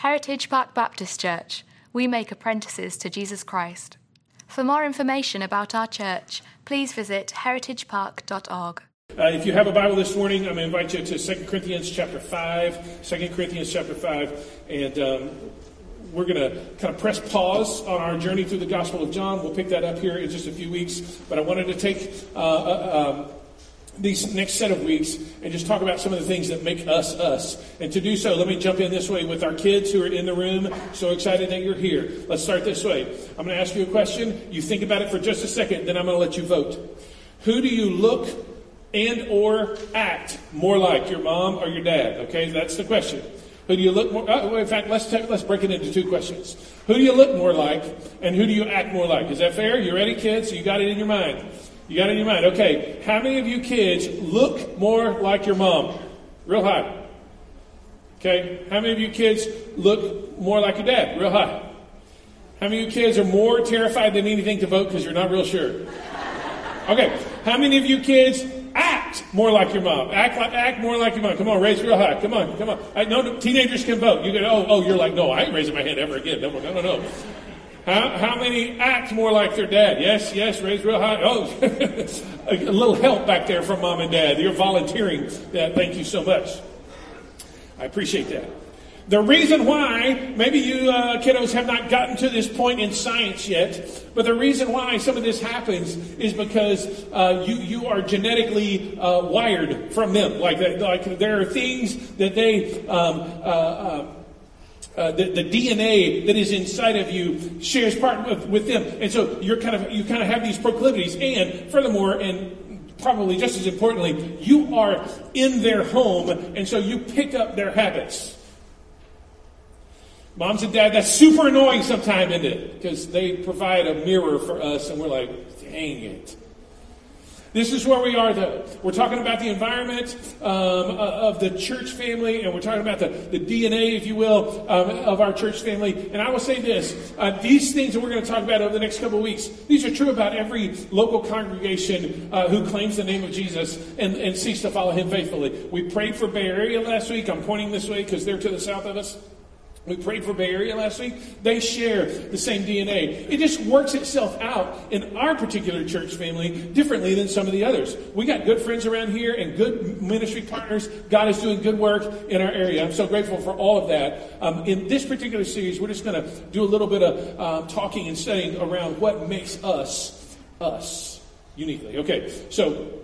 Heritage Park Baptist Church. We make apprentices to Jesus Christ. For more information about our church, please visit heritagepark.org. Uh, if you have a Bible this morning, I'm going to invite you to 2 Corinthians chapter 5. 2 Corinthians chapter 5. And um, we're going to kind of press pause on our journey through the Gospel of John. We'll pick that up here in just a few weeks. But I wanted to take uh, uh, um, these next set of weeks and just talk about some of the things that make us us. And to do so, let me jump in this way with our kids who are in the room. So excited that you're here. Let's start this way. I'm going to ask you a question. You think about it for just a second, then I'm going to let you vote. Who do you look and or act more like, your mom or your dad? Okay, that's the question. Who do you look more? Uh, in fact, let's take, let's break it into two questions. Who do you look more like, and who do you act more like? Is that fair? You ready, kids? You got it in your mind. You got it in your mind. Okay, how many of you kids look more like your mom? Real high. Okay, how many of you kids look more like your dad? Real high. How many of you kids are more terrified than anything to vote because you're not real sure? Okay, how many of you kids act more like your mom? Act like act more like your mom. Come on, raise real high. Come on, come on. I, no, teenagers can vote. You go, oh, oh, you're like, no, I ain't raising my hand ever again. No, no, no. How, how many act more like their dad? Yes, yes, raise real high. Oh, a little help back there from mom and dad. You're volunteering. Yeah, thank you so much. I appreciate that. The reason why, maybe you uh, kiddos have not gotten to this point in science yet, but the reason why some of this happens is because uh, you, you are genetically uh, wired from them. Like, like there are things that they. Um, uh, the, the, DNA that is inside of you shares part with, with them, and so you're kind of you kind of have these proclivities. And furthermore, and probably just as importantly, you are in their home, and so you pick up their habits. Moms and dad, that's super annoying sometimes, isn't it? Because they provide a mirror for us, and we're like, dang it. This is where we are, though. We're talking about the environment um, of the church family, and we're talking about the, the DNA, if you will, um, of our church family. And I will say this uh, these things that we're going to talk about over the next couple of weeks, these are true about every local congregation uh, who claims the name of Jesus and, and seeks to follow him faithfully. We prayed for Bay Area last week. I'm pointing this way because they're to the south of us. We prayed for Bay Area last week. They share the same DNA. It just works itself out in our particular church family differently than some of the others. We got good friends around here and good ministry partners. God is doing good work in our area. I'm so grateful for all of that. Um, in this particular series, we're just going to do a little bit of um, talking and studying around what makes us us uniquely. Okay, so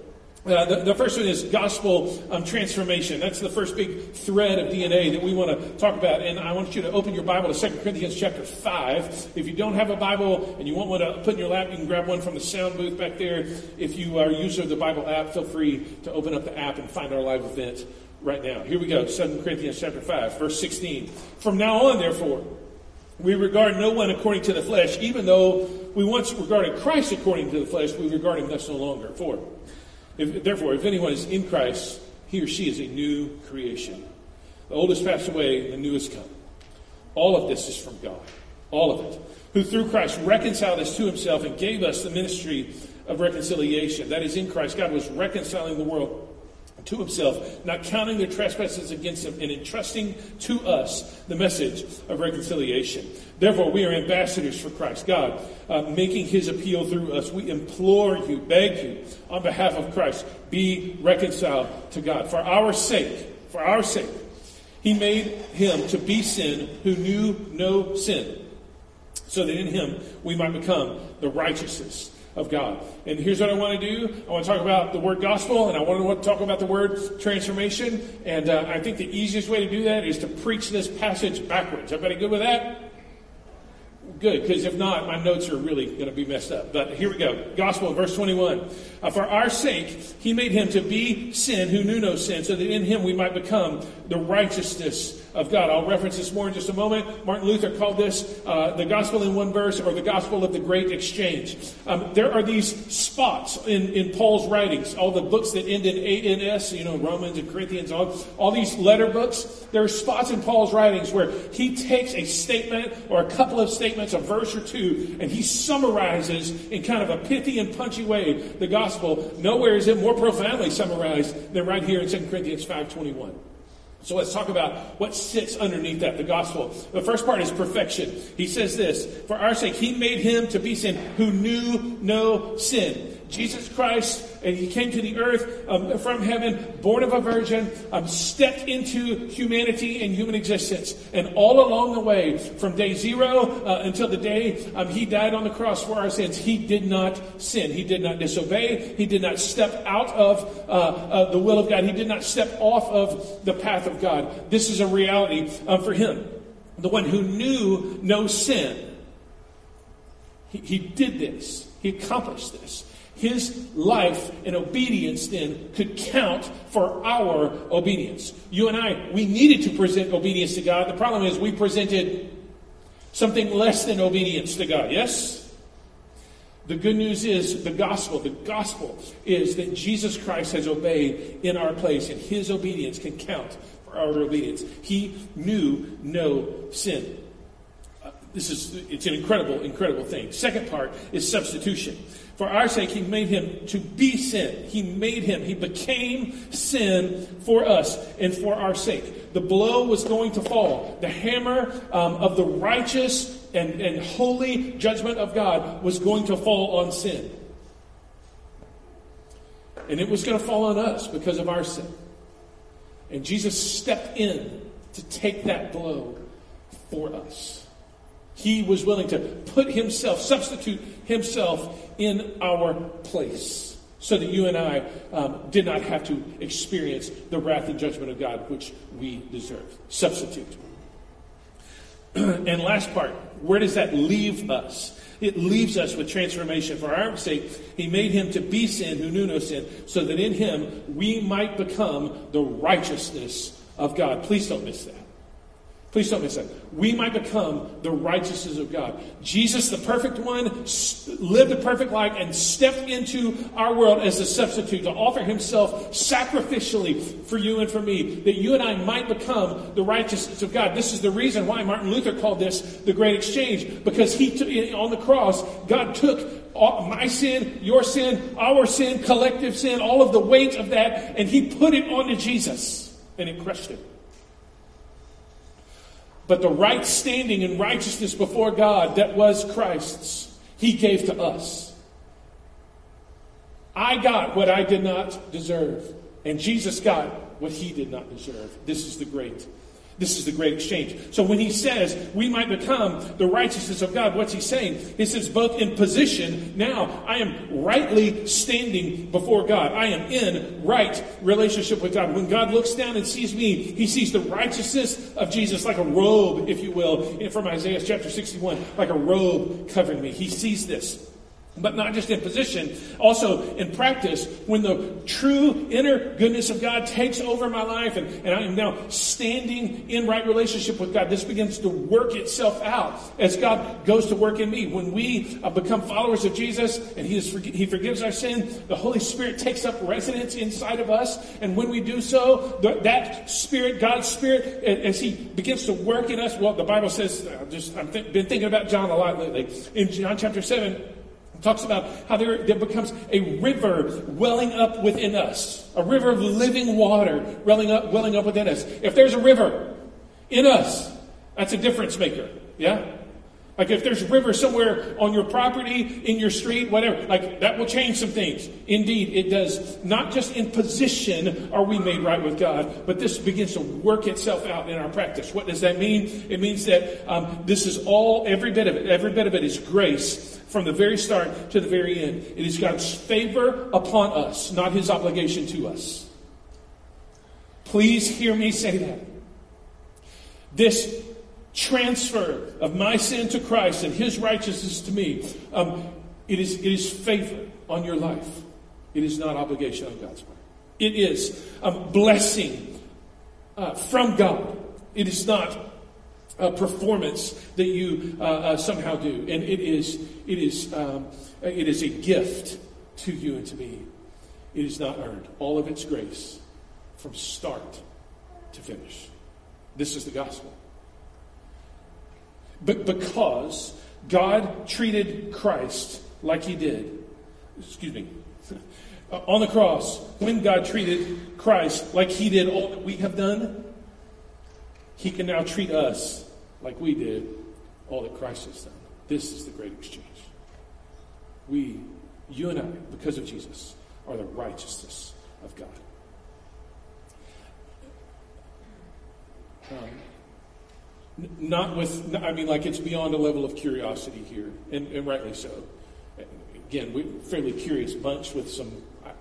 uh, the, the, first one is gospel um, transformation. That's the first big thread of DNA that we want to talk about. And I want you to open your Bible to 2 Corinthians chapter 5. If you don't have a Bible and you want one to put in your lap, you can grab one from the sound booth back there. If you are a user of the Bible app, feel free to open up the app and find our live event right now. Here we go 2 Corinthians chapter 5, verse 16. From now on, therefore, we regard no one according to the flesh, even though we once regarded Christ according to the flesh, we regard him thus no longer. For if, therefore, if anyone is in Christ, he or she is a new creation. The old has passed away, the new has come. All of this is from God. All of it. Who through Christ reconciled us to himself and gave us the ministry of reconciliation. That is, in Christ, God was reconciling the world to himself, not counting their trespasses against them, and entrusting to us the message of reconciliation. Therefore, we are ambassadors for Christ. God, uh, making his appeal through us, we implore you, beg you, on behalf of Christ, be reconciled to God. For our sake, for our sake, he made him to be sin who knew no sin, so that in him we might become the righteousness of God. And here's what I want to do. I want to talk about the word gospel, and I want to talk about the word transformation. And uh, I think the easiest way to do that is to preach this passage backwards. Everybody good with that? Good, because if not, my notes are really going to be messed up. But here we go. Gospel, verse 21. Uh, For our sake, he made him to be sin who knew no sin, so that in him we might become the righteousness of God. I'll reference this more in just a moment. Martin Luther called this uh, the gospel in one verse or the gospel of the great exchange. Um, there are these spots in, in Paul's writings, all the books that end in ANS, you know, Romans and Corinthians, all, all these letter books. There are spots in Paul's writings where he takes a statement or a couple of statements, a verse or two, and he summarizes in kind of a pithy and punchy way the gospel. Nowhere is it more profoundly summarized than right here in 2 Corinthians 5.21. So let's talk about what sits underneath that, the gospel. The first part is perfection. He says this, for our sake, he made him to be sin who knew no sin. Jesus Christ, and he came to the earth um, from heaven, born of a virgin, um, stepped into humanity and human existence. And all along the way, from day zero uh, until the day um, he died on the cross for our sins, he did not sin. He did not disobey. He did not step out of uh, uh, the will of God. He did not step off of the path of God. This is a reality uh, for him. The one who knew no sin. He, he did this. He accomplished this his life and obedience then could count for our obedience. You and I, we needed to present obedience to God. The problem is we presented something less than obedience to God. Yes? The good news is the gospel. The gospel is that Jesus Christ has obeyed in our place, and his obedience can count for our obedience. He knew no sin. This is it's an incredible, incredible thing. Second part is substitution. For our sake, he made him to be sin. He made him. He became sin for us and for our sake. The blow was going to fall. The hammer um, of the righteous and, and holy judgment of God was going to fall on sin. And it was going to fall on us because of our sin. And Jesus stepped in to take that blow for us. He was willing to put himself, substitute himself in our place so that you and I um, did not have to experience the wrath and judgment of God which we deserve. Substitute. and last part, where does that leave us? It leaves us with transformation. For our sake, he made him to be sin who knew no sin, so that in him we might become the righteousness of God. Please don't miss that. Please don't miss that. We might become the righteousness of God. Jesus, the perfect one, lived a perfect life and stepped into our world as a substitute to offer himself sacrificially for you and for me, that you and I might become the righteousness of God. This is the reason why Martin Luther called this the great exchange, because he took, on the cross, God took my sin, your sin, our sin, collective sin, all of the weight of that, and he put it onto Jesus, and it crushed him. But the right standing and righteousness before God that was Christ's, He gave to us. I got what I did not deserve, and Jesus got what He did not deserve. This is the great this is the great exchange. So when he says we might become the righteousness of God, what's he saying? He says both in position, now I am rightly standing before God. I am in right relationship with God. When God looks down and sees me, he sees the righteousness of Jesus like a robe, if you will, from Isaiah chapter 61, like a robe covering me. He sees this. But not just in position, also in practice, when the true inner goodness of God takes over my life and, and I am now standing in right relationship with God, this begins to work itself out as God goes to work in me. When we uh, become followers of Jesus and he, is, he forgives our sin, the Holy Spirit takes up residence inside of us. And when we do so, the, that Spirit, God's Spirit, as He begins to work in us, well, the Bible says, uh, just, I've th- been thinking about John a lot lately. In John chapter 7, talks about how there, there, becomes a river welling up within us, a river of living water welling up, welling up within us. If there's a river in us, that's a difference maker. Yeah? Like if there's a river somewhere on your property, in your street, whatever, like that will change some things. Indeed, it does. Not just in position are we made right with God, but this begins to work itself out in our practice. What does that mean? It means that um, this is all, every bit of it, every bit of it is grace from the very start to the very end. It is God's favor upon us, not his obligation to us. Please hear me say that. This transfer of my sin to Christ and his righteousness to me, um, it, is, it is favor on your life. It is not obligation on God's part. It is a blessing uh, from God. It is not a performance that you uh, uh, somehow do, and it is it is um, it is a gift to you and to me. It is not earned. All of its grace, from start to finish. This is the gospel. But because God treated Christ like he did, excuse me, on the cross, when God treated Christ like he did all that we have done, he can now treat us like we did all that Christ has done. This is the great exchange. We, you and I, because of Jesus, are the righteousness of God. Um, not with, I mean, like it's beyond a level of curiosity here, and, and rightly so. Again, we're a fairly curious bunch with some,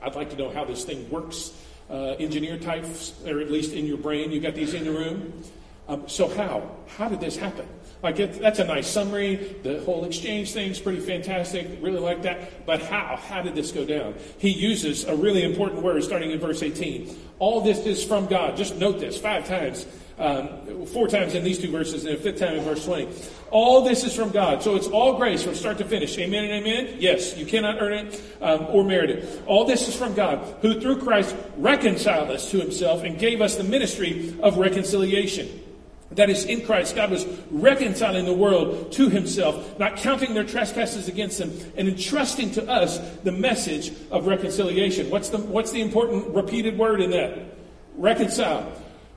I'd like to know how this thing works. Uh, engineer types, or at least in your brain, you got these in the room. Um, so how? How did this happen? Like it, that's a nice summary. The whole exchange thing's pretty fantastic. Really like that. But how? How did this go down? He uses a really important word starting in verse 18. All this is from God. Just note this five times. Um, four times in these two verses and a fifth time in verse 20. All this is from God. So it's all grace from start to finish. Amen and amen? Yes, you cannot earn it um, or merit it. All this is from God, who through Christ reconciled us to himself and gave us the ministry of reconciliation. That is, in Christ, God was reconciling the world to himself, not counting their trespasses against them, and entrusting to us the message of reconciliation. What's the, what's the important repeated word in that? Reconcile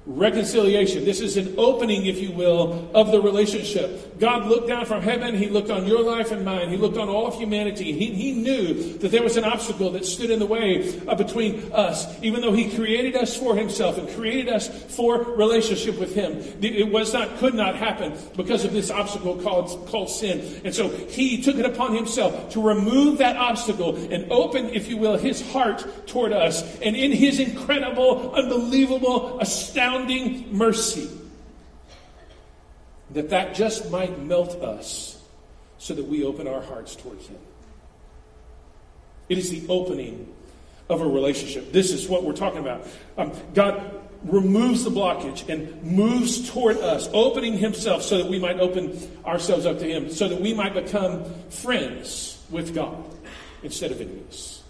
reconciliation. This is an opening, if you will, of the relationship. God looked down from heaven. He looked on your life and mine. He looked on all of humanity. He, he knew that there was an obstacle that stood in the way uh, between us, even though He created us for Himself and created us for relationship with Him. It was not, could not happen because of this obstacle called, called sin. And so He took it upon Himself to remove that obstacle and open, if you will, His heart toward us. And in His incredible, unbelievable, astounding, mercy that that just might melt us so that we open our hearts towards him. It is the opening of a relationship. This is what we're talking about. Um, god removes the blockage and moves toward us opening himself so that we might open ourselves up to him so that we might become friends with god instead of enemies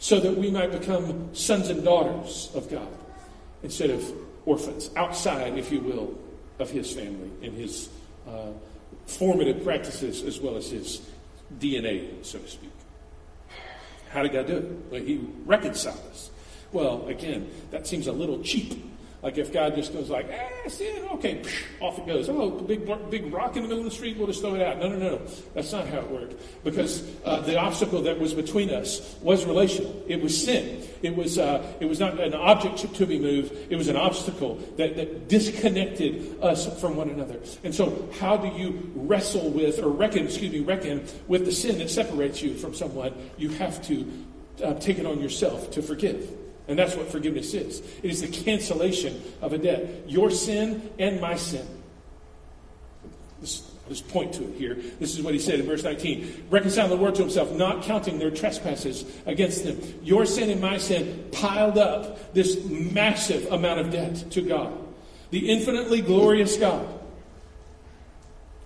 so that we might become sons and daughters of god instead of orphans, outside, if you will, of his family and his uh, formative practices as well as his DNA, so to speak. How did God do it? Well, he reconciled us. Well, again, that seems a little cheap like if God just goes like, ah, sin, okay, off it goes. Oh, big big rock in the middle of the street, we'll just throw it out. No, no, no, that's not how it worked. Because uh, the obstacle that was between us was relational. It was sin. It was uh, it was not an object to be moved. It was an obstacle that, that disconnected us from one another. And so, how do you wrestle with or reckon, excuse me, reckon with the sin that separates you from someone? You have to uh, take it on yourself to forgive. And that's what forgiveness is it is the cancellation of a debt. Your sin and my sin. Let's, let's point to it here. This is what he said in verse 19 Reconcile the world to himself, not counting their trespasses against them. Your sin and my sin piled up this massive amount of debt to God. The infinitely glorious God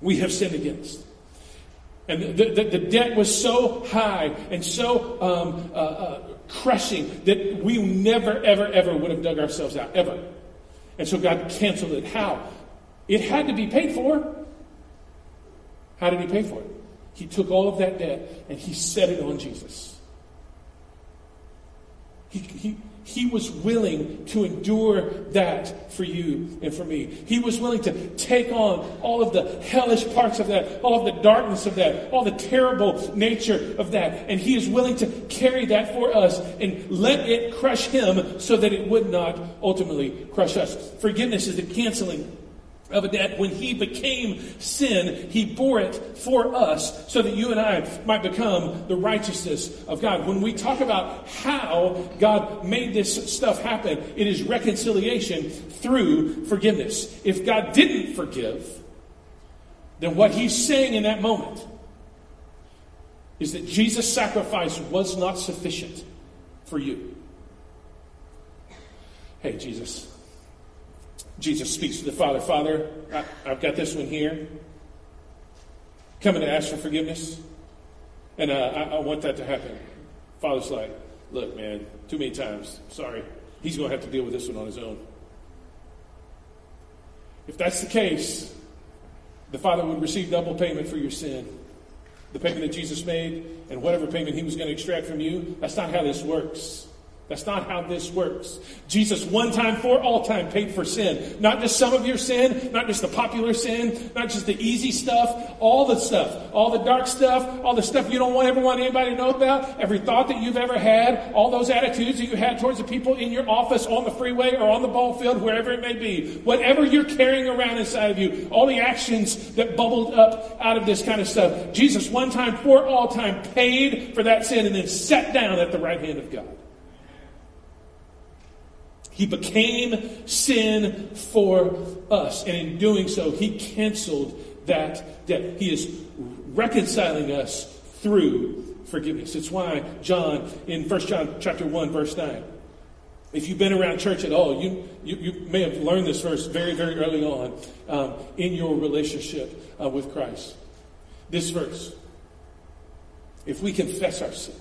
we have sinned against. And the, the, the, debt was so high and so um, uh, uh, crushing that we never, ever, ever would have dug ourselves out, ever. And so God canceled it. How? It had to be paid for. How did He pay for it? He took all of that debt and He set it on Jesus. He, he, he was willing to endure that for you and for me. He was willing to take on all of the hellish parts of that, all of the darkness of that, all the terrible nature of that. And He is willing to carry that for us and let it crush Him so that it would not ultimately crush us. Forgiveness is the canceling of a debt. When he became sin, he bore it for us so that you and I might become the righteousness of God. When we talk about how God made this stuff happen, it is reconciliation through forgiveness. If God didn't forgive, then what he's saying in that moment is that Jesus' sacrifice was not sufficient for you. Hey, Jesus. Jesus speaks to the Father Father, I, have got this one here. Coming to ask for forgiveness. And uh, I, I want that to happen. Father's like, look, man, too many times. Sorry. He's going to have to deal with this one on his own. If that's the case, the Father would receive double payment for your sin. The payment that Jesus made and whatever payment he was going to extract from you, that's not how this works. That's not how this works. Jesus, one time for all time, paid for sin. Not just some of your sin, not just the popular sin, not just the easy stuff, all the stuff, all the dark stuff, all the stuff you don't want ever want anybody to know about, every thought that you've ever had, all those attitudes that you had towards the people in your office, on the freeway, or on the ball field, wherever it may be. Whatever you're carrying around inside of you, all the actions that bubbled up out of this kind of stuff. Jesus, one time for all time, paid for that sin and then sat down at the right hand of God. He became sin for us. And in doing so, he canceled that debt. He is reconciling us through forgiveness. It's why John, in 1 John chapter 1, verse 9, if you've been around church at all, you, you, you may have learned this verse very, very early on um, in your relationship uh, with Christ. This verse, if we confess our sin,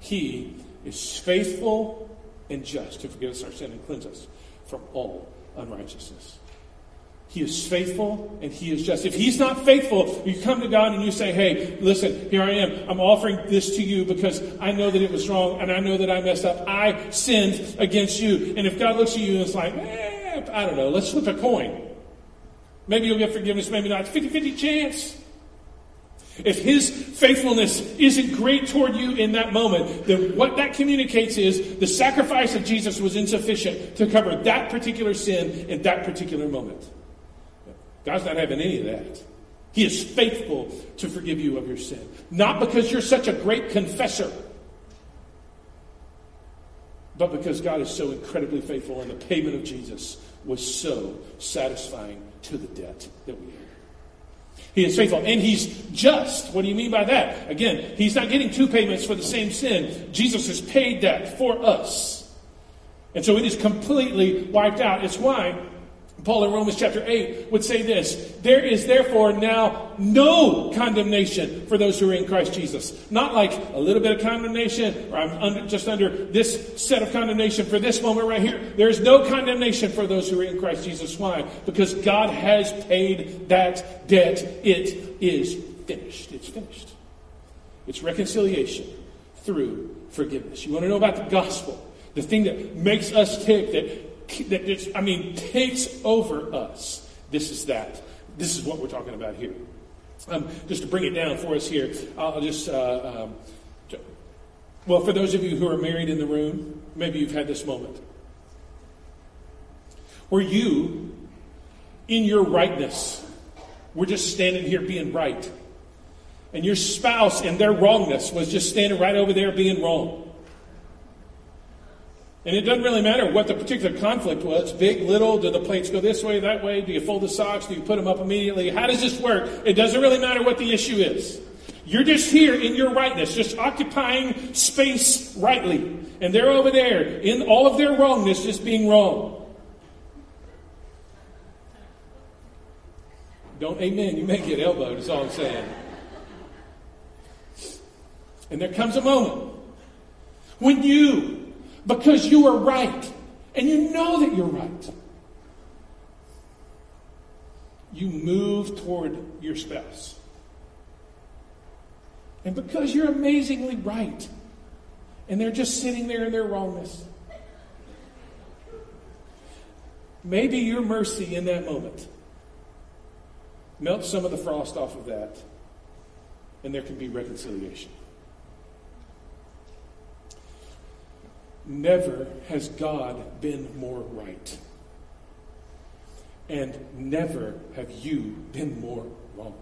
he is faithful and just to forgive us our sin and cleanse us from all unrighteousness. He is faithful and he is just. If he's not faithful, you come to God and you say, Hey, listen, here I am. I'm offering this to you because I know that it was wrong and I know that I messed up. I sinned against you. And if God looks at you and it's like, eh, I don't know, let's flip a coin. Maybe you'll get forgiveness, maybe not. 50 50 chance. If his faithfulness isn't great toward you in that moment, then what that communicates is the sacrifice of Jesus was insufficient to cover that particular sin in that particular moment. God's not having any of that. He is faithful to forgive you of your sin. Not because you're such a great confessor, but because God is so incredibly faithful and the payment of Jesus was so satisfying to the debt that we have. He is faithful and he's just. What do you mean by that? Again, he's not getting two payments for the same sin. Jesus has paid that for us. And so it is completely wiped out. It's why Paul in Romans chapter 8 would say this There is therefore now no condemnation for those who are in Christ Jesus. Not like a little bit of condemnation, or I'm under, just under this set of condemnation for this moment right here. There is no condemnation for those who are in Christ Jesus. Why? Because God has paid that debt. It is finished. It's finished. It's reconciliation through forgiveness. You want to know about the gospel? The thing that makes us tick, that that just, I mean, takes over us. This is that. This is what we're talking about here. Um, just to bring it down for us here, I'll just, uh, um, well, for those of you who are married in the room, maybe you've had this moment. Where you, in your rightness, we're just standing here being right. And your spouse, in their wrongness, was just standing right over there being wrong. And it doesn't really matter what the particular conflict was big, little, do the plates go this way, that way? Do you fold the socks? Do you put them up immediately? How does this work? It doesn't really matter what the issue is. You're just here in your rightness, just occupying space rightly. And they're over there in all of their wrongness, just being wrong. Don't amen. You may get elbowed, is all I'm saying. And there comes a moment when you because you are right. And you know that you're right. You move toward your spouse. And because you're amazingly right, and they're just sitting there in their wrongness, maybe your mercy in that moment melts some of the frost off of that, and there can be reconciliation. Never has God been more right. And never have you been more wrong.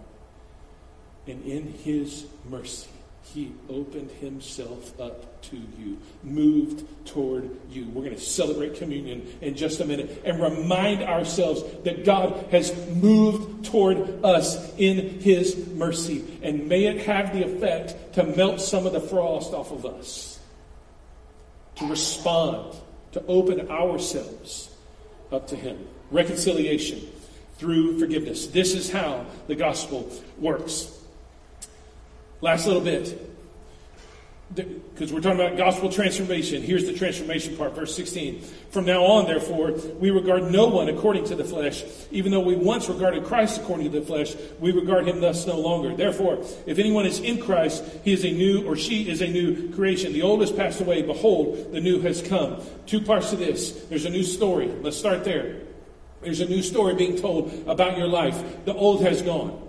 And in His mercy, He opened Himself up to you, moved toward you. We're going to celebrate communion in just a minute and remind ourselves that God has moved toward us in His mercy. And may it have the effect to melt some of the frost off of us respond, to open ourselves up to Him. Reconciliation through forgiveness. This is how the gospel works. Last little bit. Because we're talking about gospel transformation. Here's the transformation part, verse 16. From now on, therefore, we regard no one according to the flesh. Even though we once regarded Christ according to the flesh, we regard him thus no longer. Therefore, if anyone is in Christ, he is a new, or she is a new creation. The old has passed away. Behold, the new has come. Two parts to this. There's a new story. Let's start there. There's a new story being told about your life. The old has gone.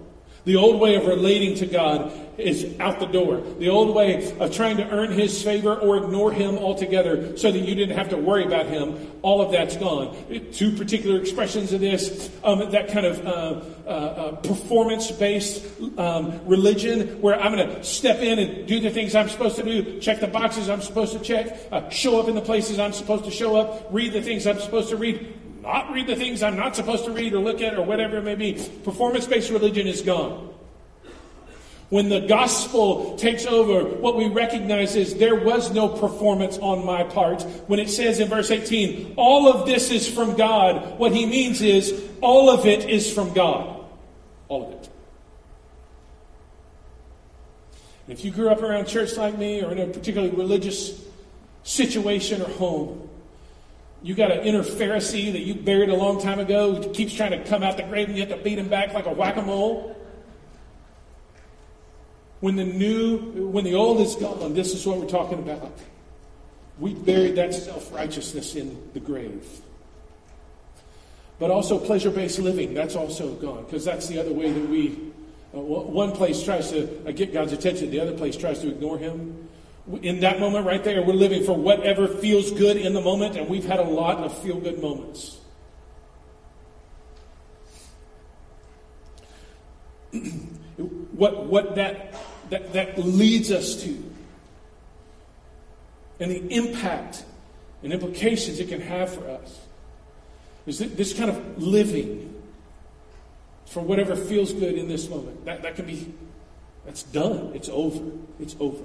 The old way of relating to God is out the door. The old way of trying to earn His favor or ignore Him altogether so that you didn't have to worry about Him, all of that's gone. Two particular expressions of this um, that kind of uh, uh, uh, performance based um, religion where I'm going to step in and do the things I'm supposed to do, check the boxes I'm supposed to check, uh, show up in the places I'm supposed to show up, read the things I'm supposed to read not read the things I'm not supposed to read or look at or whatever it may be. Performance based religion is gone. When the gospel takes over, what we recognize is there was no performance on my part. When it says in verse 18, all of this is from God, what he means is all of it is from God. All of it. If you grew up around church like me or in a particularly religious situation or home, you got an inner Pharisee that you buried a long time ago who keeps trying to come out the grave and you have to beat him back like a whack a mole. When the new, when the old is gone, this is what we're talking about. We buried that self righteousness in the grave. But also pleasure based living, that's also gone, because that's the other way that we, uh, one place tries to uh, get God's attention, the other place tries to ignore Him in that moment right there, we're living for whatever feels good in the moment, and we've had a lot of feel good moments. what what that, that that leads us to, and the impact and implications it can have for us, is this kind of living for whatever feels good in this moment. That that can be that's done. It's over. It's over.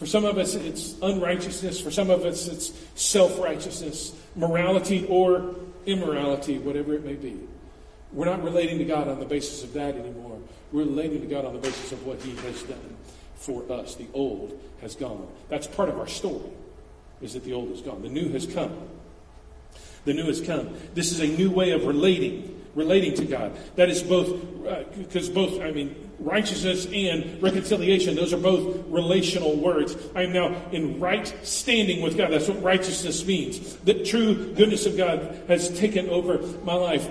For some of us, it's unrighteousness. For some of us, it's self righteousness, morality, or immorality, whatever it may be. We're not relating to God on the basis of that anymore. We're relating to God on the basis of what He has done for us. The old has gone. That's part of our story, is that the old is gone. The new has come. The new has come. This is a new way of relating, relating to God. That is both, because uh, both, I mean, righteousness and reconciliation, those are both relational words. I am now in right standing with God. That's what righteousness means. The true goodness of God has taken over my life.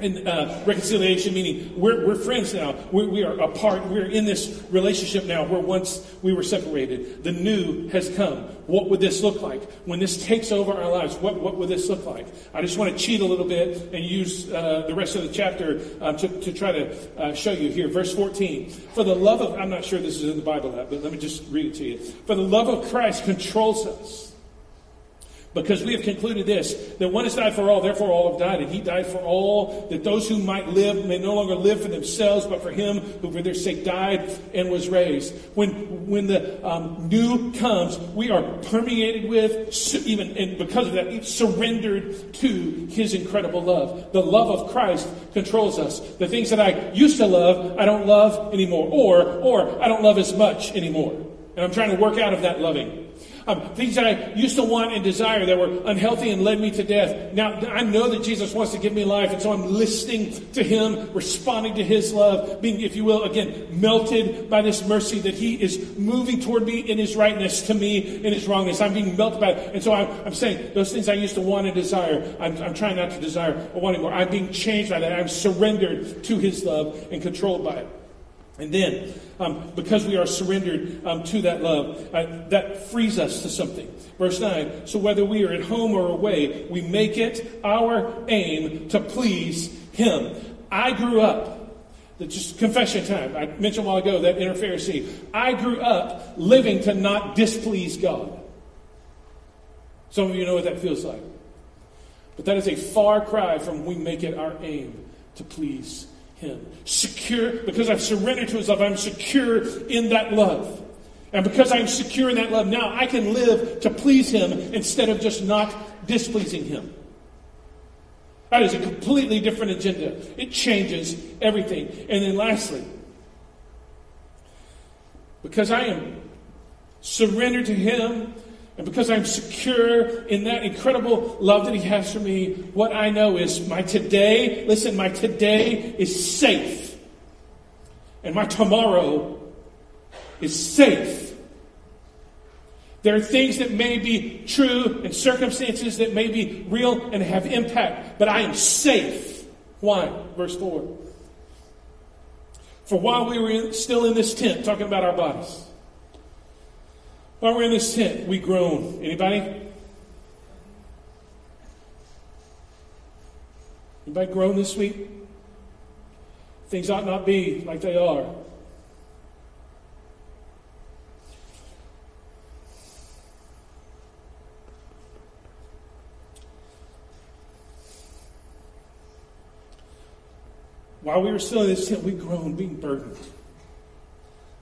And uh, reconciliation meaning we're, we're friends now. We're, we are apart. We're in this relationship now where once we were separated. The new has come. What would this look like? When this takes over our lives, what, what would this look like? I just want to cheat a little bit and use uh, the rest of the chapter uh, to, to try to uh, show you here. Verse 14. For the love of, I'm not sure this is in the Bible, but let me just read it to you. For the love of Christ controls us because we have concluded this, that one has died for all, therefore all have died, and he died for all, that those who might live may no longer live for themselves, but for him who for their sake died and was raised. When, when the um, new comes, we are permeated with, even, and because of that, surrendered to his incredible love. The love of Christ controls us. The things that I used to love, I don't love anymore, or, or I don't love as much anymore. And I'm trying to work out of that loving. Um, things that I used to want and desire that were unhealthy and led me to death. Now I know that Jesus wants to give me life, and so I'm listening to Him, responding to His love, being, if you will, again, melted by this mercy that He is moving toward me in His rightness, to me in His wrongness. I'm being melted by it. And so I'm, I'm saying those things I used to want and desire, I'm, I'm trying not to desire or want anymore. I'm being changed by that. I'm surrendered to His love and controlled by it. And then, um, because we are surrendered um, to that love, uh, that frees us to something. Verse 9 So whether we are at home or away, we make it our aim to please Him. I grew up, just confession time. I mentioned a while ago that inner Pharisee. I grew up living to not displease God. Some of you know what that feels like. But that is a far cry from we make it our aim to please him. Secure, because I've surrendered to His love, I'm secure in that love. And because I'm secure in that love, now I can live to please Him instead of just not displeasing Him. That is a completely different agenda. It changes everything. And then lastly, because I am surrendered to Him, and because I'm secure in that incredible love that He has for me, what I know is my today, listen, my today is safe. And my tomorrow is safe. There are things that may be true and circumstances that may be real and have impact, but I am safe. Why? Verse 4. For while we were still in this tent, talking about our bodies, while we're in this tent, we groan. Anybody? Anybody groan this week? Things ought not be like they are. While we were still in this tent, we groaned, being burdened.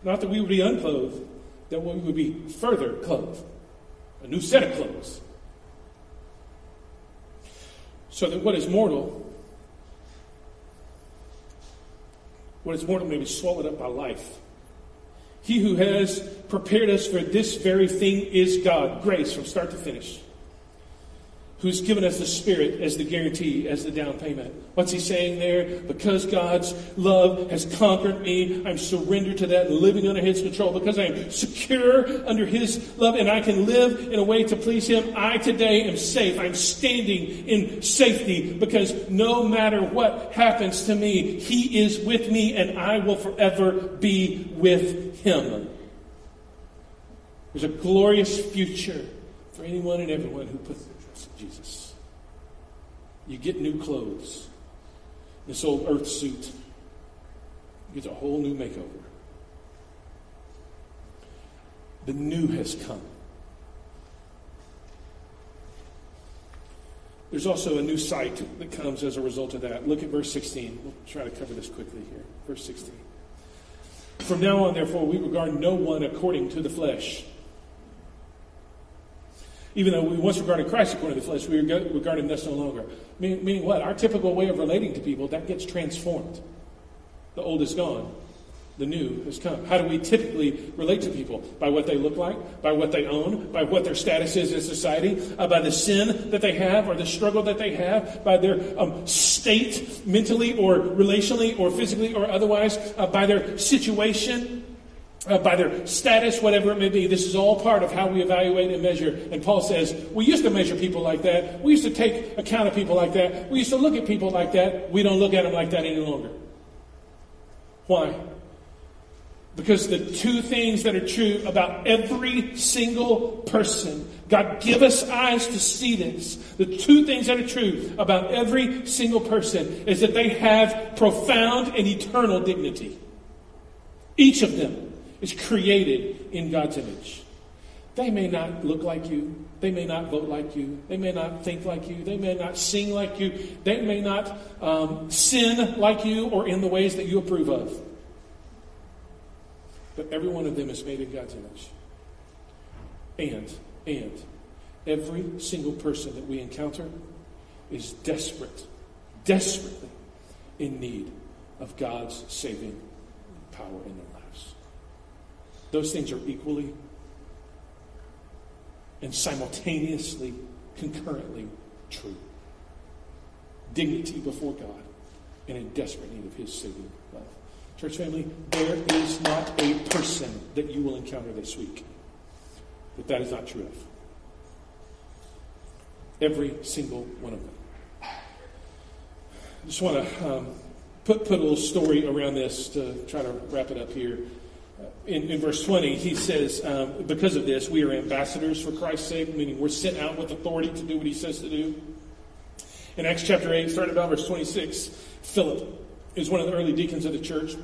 Not that we would be unclothed, that we would be further clothed, a new set of clothes. So that what is mortal, what is mortal may be swallowed up by life. He who has prepared us for this very thing is God, grace from start to finish who's given us the Spirit as the guarantee, as the down payment. What's he saying there? Because God's love has conquered me, I'm surrendered to that, living under his control. Because I'm secure under his love and I can live in a way to please him, I today am safe. I'm standing in safety because no matter what happens to me, he is with me and I will forever be with him. There's a glorious future for anyone and everyone who puts Jesus. You get new clothes. This old earth suit gets a whole new makeover. The new has come. There's also a new sight that comes as a result of that. Look at verse 16. We'll try to cover this quickly here. Verse 16. From now on, therefore, we regard no one according to the flesh. Even though we once regarded Christ according to the flesh, we regard him thus no longer. Meaning, meaning what? Our typical way of relating to people, that gets transformed. The old is gone. The new has come. How do we typically relate to people? By what they look like, by what they own, by what their status is in society, uh, by the sin that they have or the struggle that they have, by their um, state mentally or relationally or physically or otherwise, uh, by their situation uh, by their status, whatever it may be. This is all part of how we evaluate and measure. And Paul says, we used to measure people like that. We used to take account of people like that. We used to look at people like that. We don't look at them like that any longer. Why? Because the two things that are true about every single person, God give us eyes to see this. The two things that are true about every single person is that they have profound and eternal dignity. Each of them is created in God's image. They may not look like you. They may not vote like you. They may not think like you. They may not sing like you. They may not um, sin like you or in the ways that you approve of. But every one of them is made in God's image. And, and, every single person that we encounter is desperate, desperately in need of God's saving power in their lives. Those things are equally and simultaneously, concurrently true. Dignity before God and in desperate need of His saving love. Church family, there is not a person that you will encounter this week that that is not true of. Every single one of them. I just want to um, put, put a little story around this to try to wrap it up here in, in, verse 20, he says, um, because of this, we are ambassadors for Christ's sake, meaning we're sent out with authority to do what he says to do. In Acts chapter 8, starting about verse 26, Philip is one of the early deacons of the church.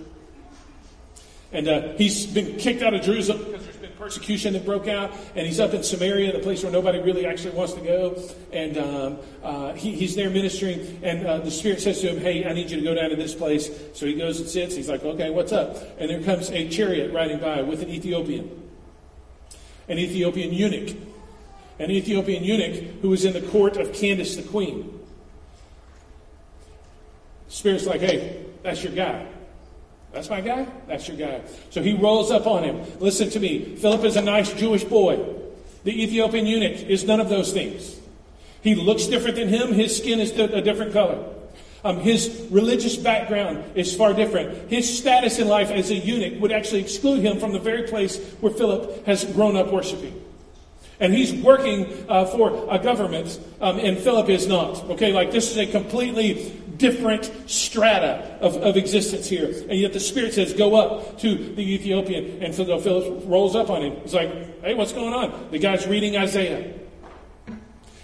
And uh, he's been kicked out of Jerusalem because there's been persecution that broke out. And he's up in Samaria, the place where nobody really actually wants to go. And um, uh, he, he's there ministering. And uh, the Spirit says to him, Hey, I need you to go down to this place. So he goes and sits. He's like, Okay, what's up? And there comes a chariot riding by with an Ethiopian, an Ethiopian eunuch, an Ethiopian eunuch who was in the court of Candace the queen. The Spirit's like, Hey, that's your guy. That's my guy? That's your guy. So he rolls up on him. Listen to me. Philip is a nice Jewish boy. The Ethiopian eunuch is none of those things. He looks different than him. His skin is a different color. Um, his religious background is far different. His status in life as a eunuch would actually exclude him from the very place where Philip has grown up worshiping. And he's working uh, for a government, um, and Philip is not. Okay, like this is a completely different strata of, of existence here. And yet the Spirit says, go up to the Ethiopian. And so Philip rolls up on him. He's like, hey, what's going on? The guy's reading Isaiah.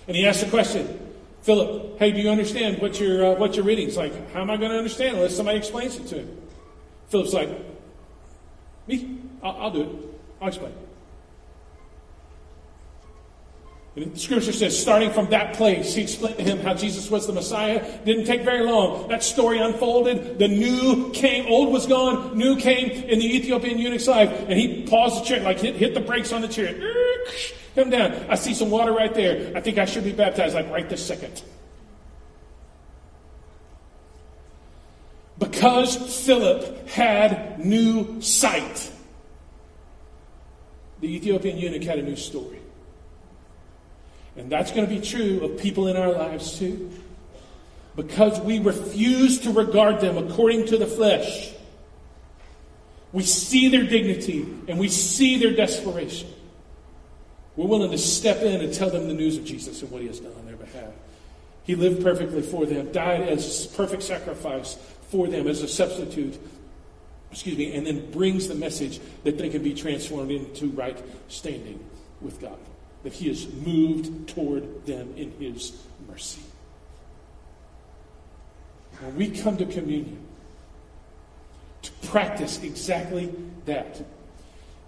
And he asks a question, Philip, hey, do you understand what you're, uh, what you're reading? He's like, how am I going to understand unless somebody explains it to him? Philip's like, me? I'll, I'll do it. I'll explain. The scripture says, starting from that place, he explained to him how Jesus was the Messiah. Didn't take very long. That story unfolded. The new came, old was gone, new came in the Ethiopian eunuch's life. And he paused the chair, like hit, hit the brakes on the chair. Come down. I see some water right there. I think I should be baptized, like right this second. Because Philip had new sight, the Ethiopian eunuch had a new story. And that's going to be true of people in our lives too. Because we refuse to regard them according to the flesh, we see their dignity and we see their desperation. We're willing to step in and tell them the news of Jesus and what he has done on their behalf. He lived perfectly for them, died as a perfect sacrifice for them as a substitute, excuse me, and then brings the message that they can be transformed into right standing with God that he has moved toward them in his mercy. When we come to communion, to practice exactly that,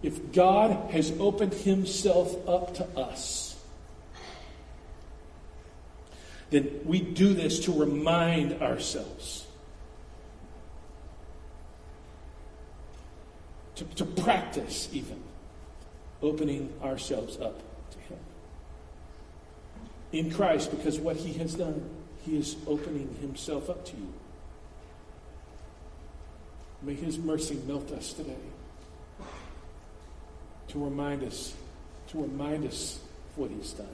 if God has opened himself up to us, then we do this to remind ourselves. To, to practice, even, opening ourselves up in Christ because what he has done, he is opening himself up to you. May his mercy melt us today to remind us, to remind us of what he's done.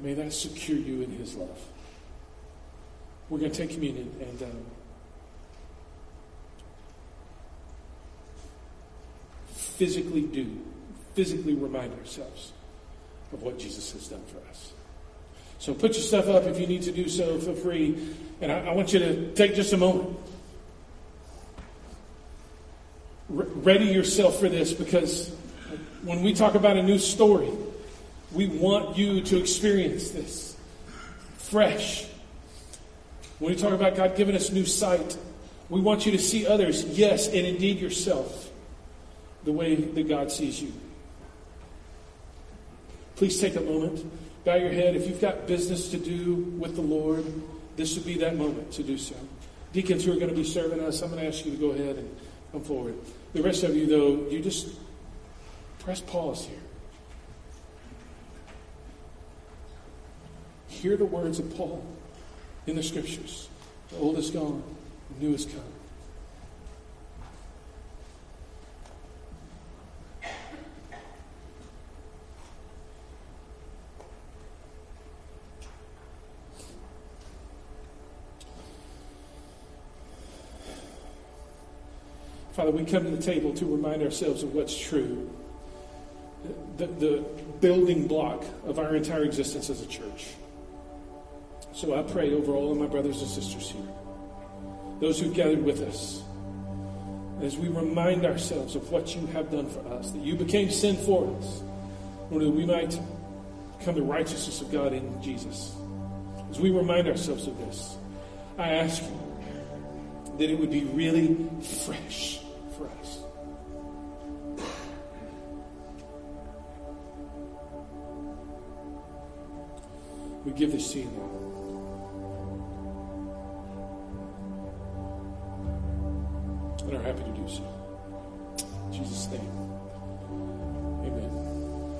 may that secure you in his love. We're going to take communion and. Um, physically do, physically remind ourselves of what Jesus has done for us. So put your stuff up if you need to do so. Feel free. And I, I want you to take just a moment. Re- ready yourself for this because when we talk about a new story, we want you to experience this fresh. When we talk about God giving us new sight, we want you to see others, yes, and indeed yourself the way that God sees you. Please take a moment, bow your head. If you've got business to do with the Lord, this would be that moment to do so. Deacons who are going to be serving us, I'm going to ask you to go ahead and come forward. The rest of you, though, you just press pause here. Hear the words of Paul in the scriptures. The old is gone, the new is come. Father, we come to the table to remind ourselves of what's true, the, the building block of our entire existence as a church. So I pray over all of my brothers and sisters here, those who've gathered with us, as we remind ourselves of what you have done for us, that you became sin for us, or that we might become the righteousness of God in Jesus. As we remind ourselves of this, I ask you that it would be really fresh We give this to you. And are happy to do so.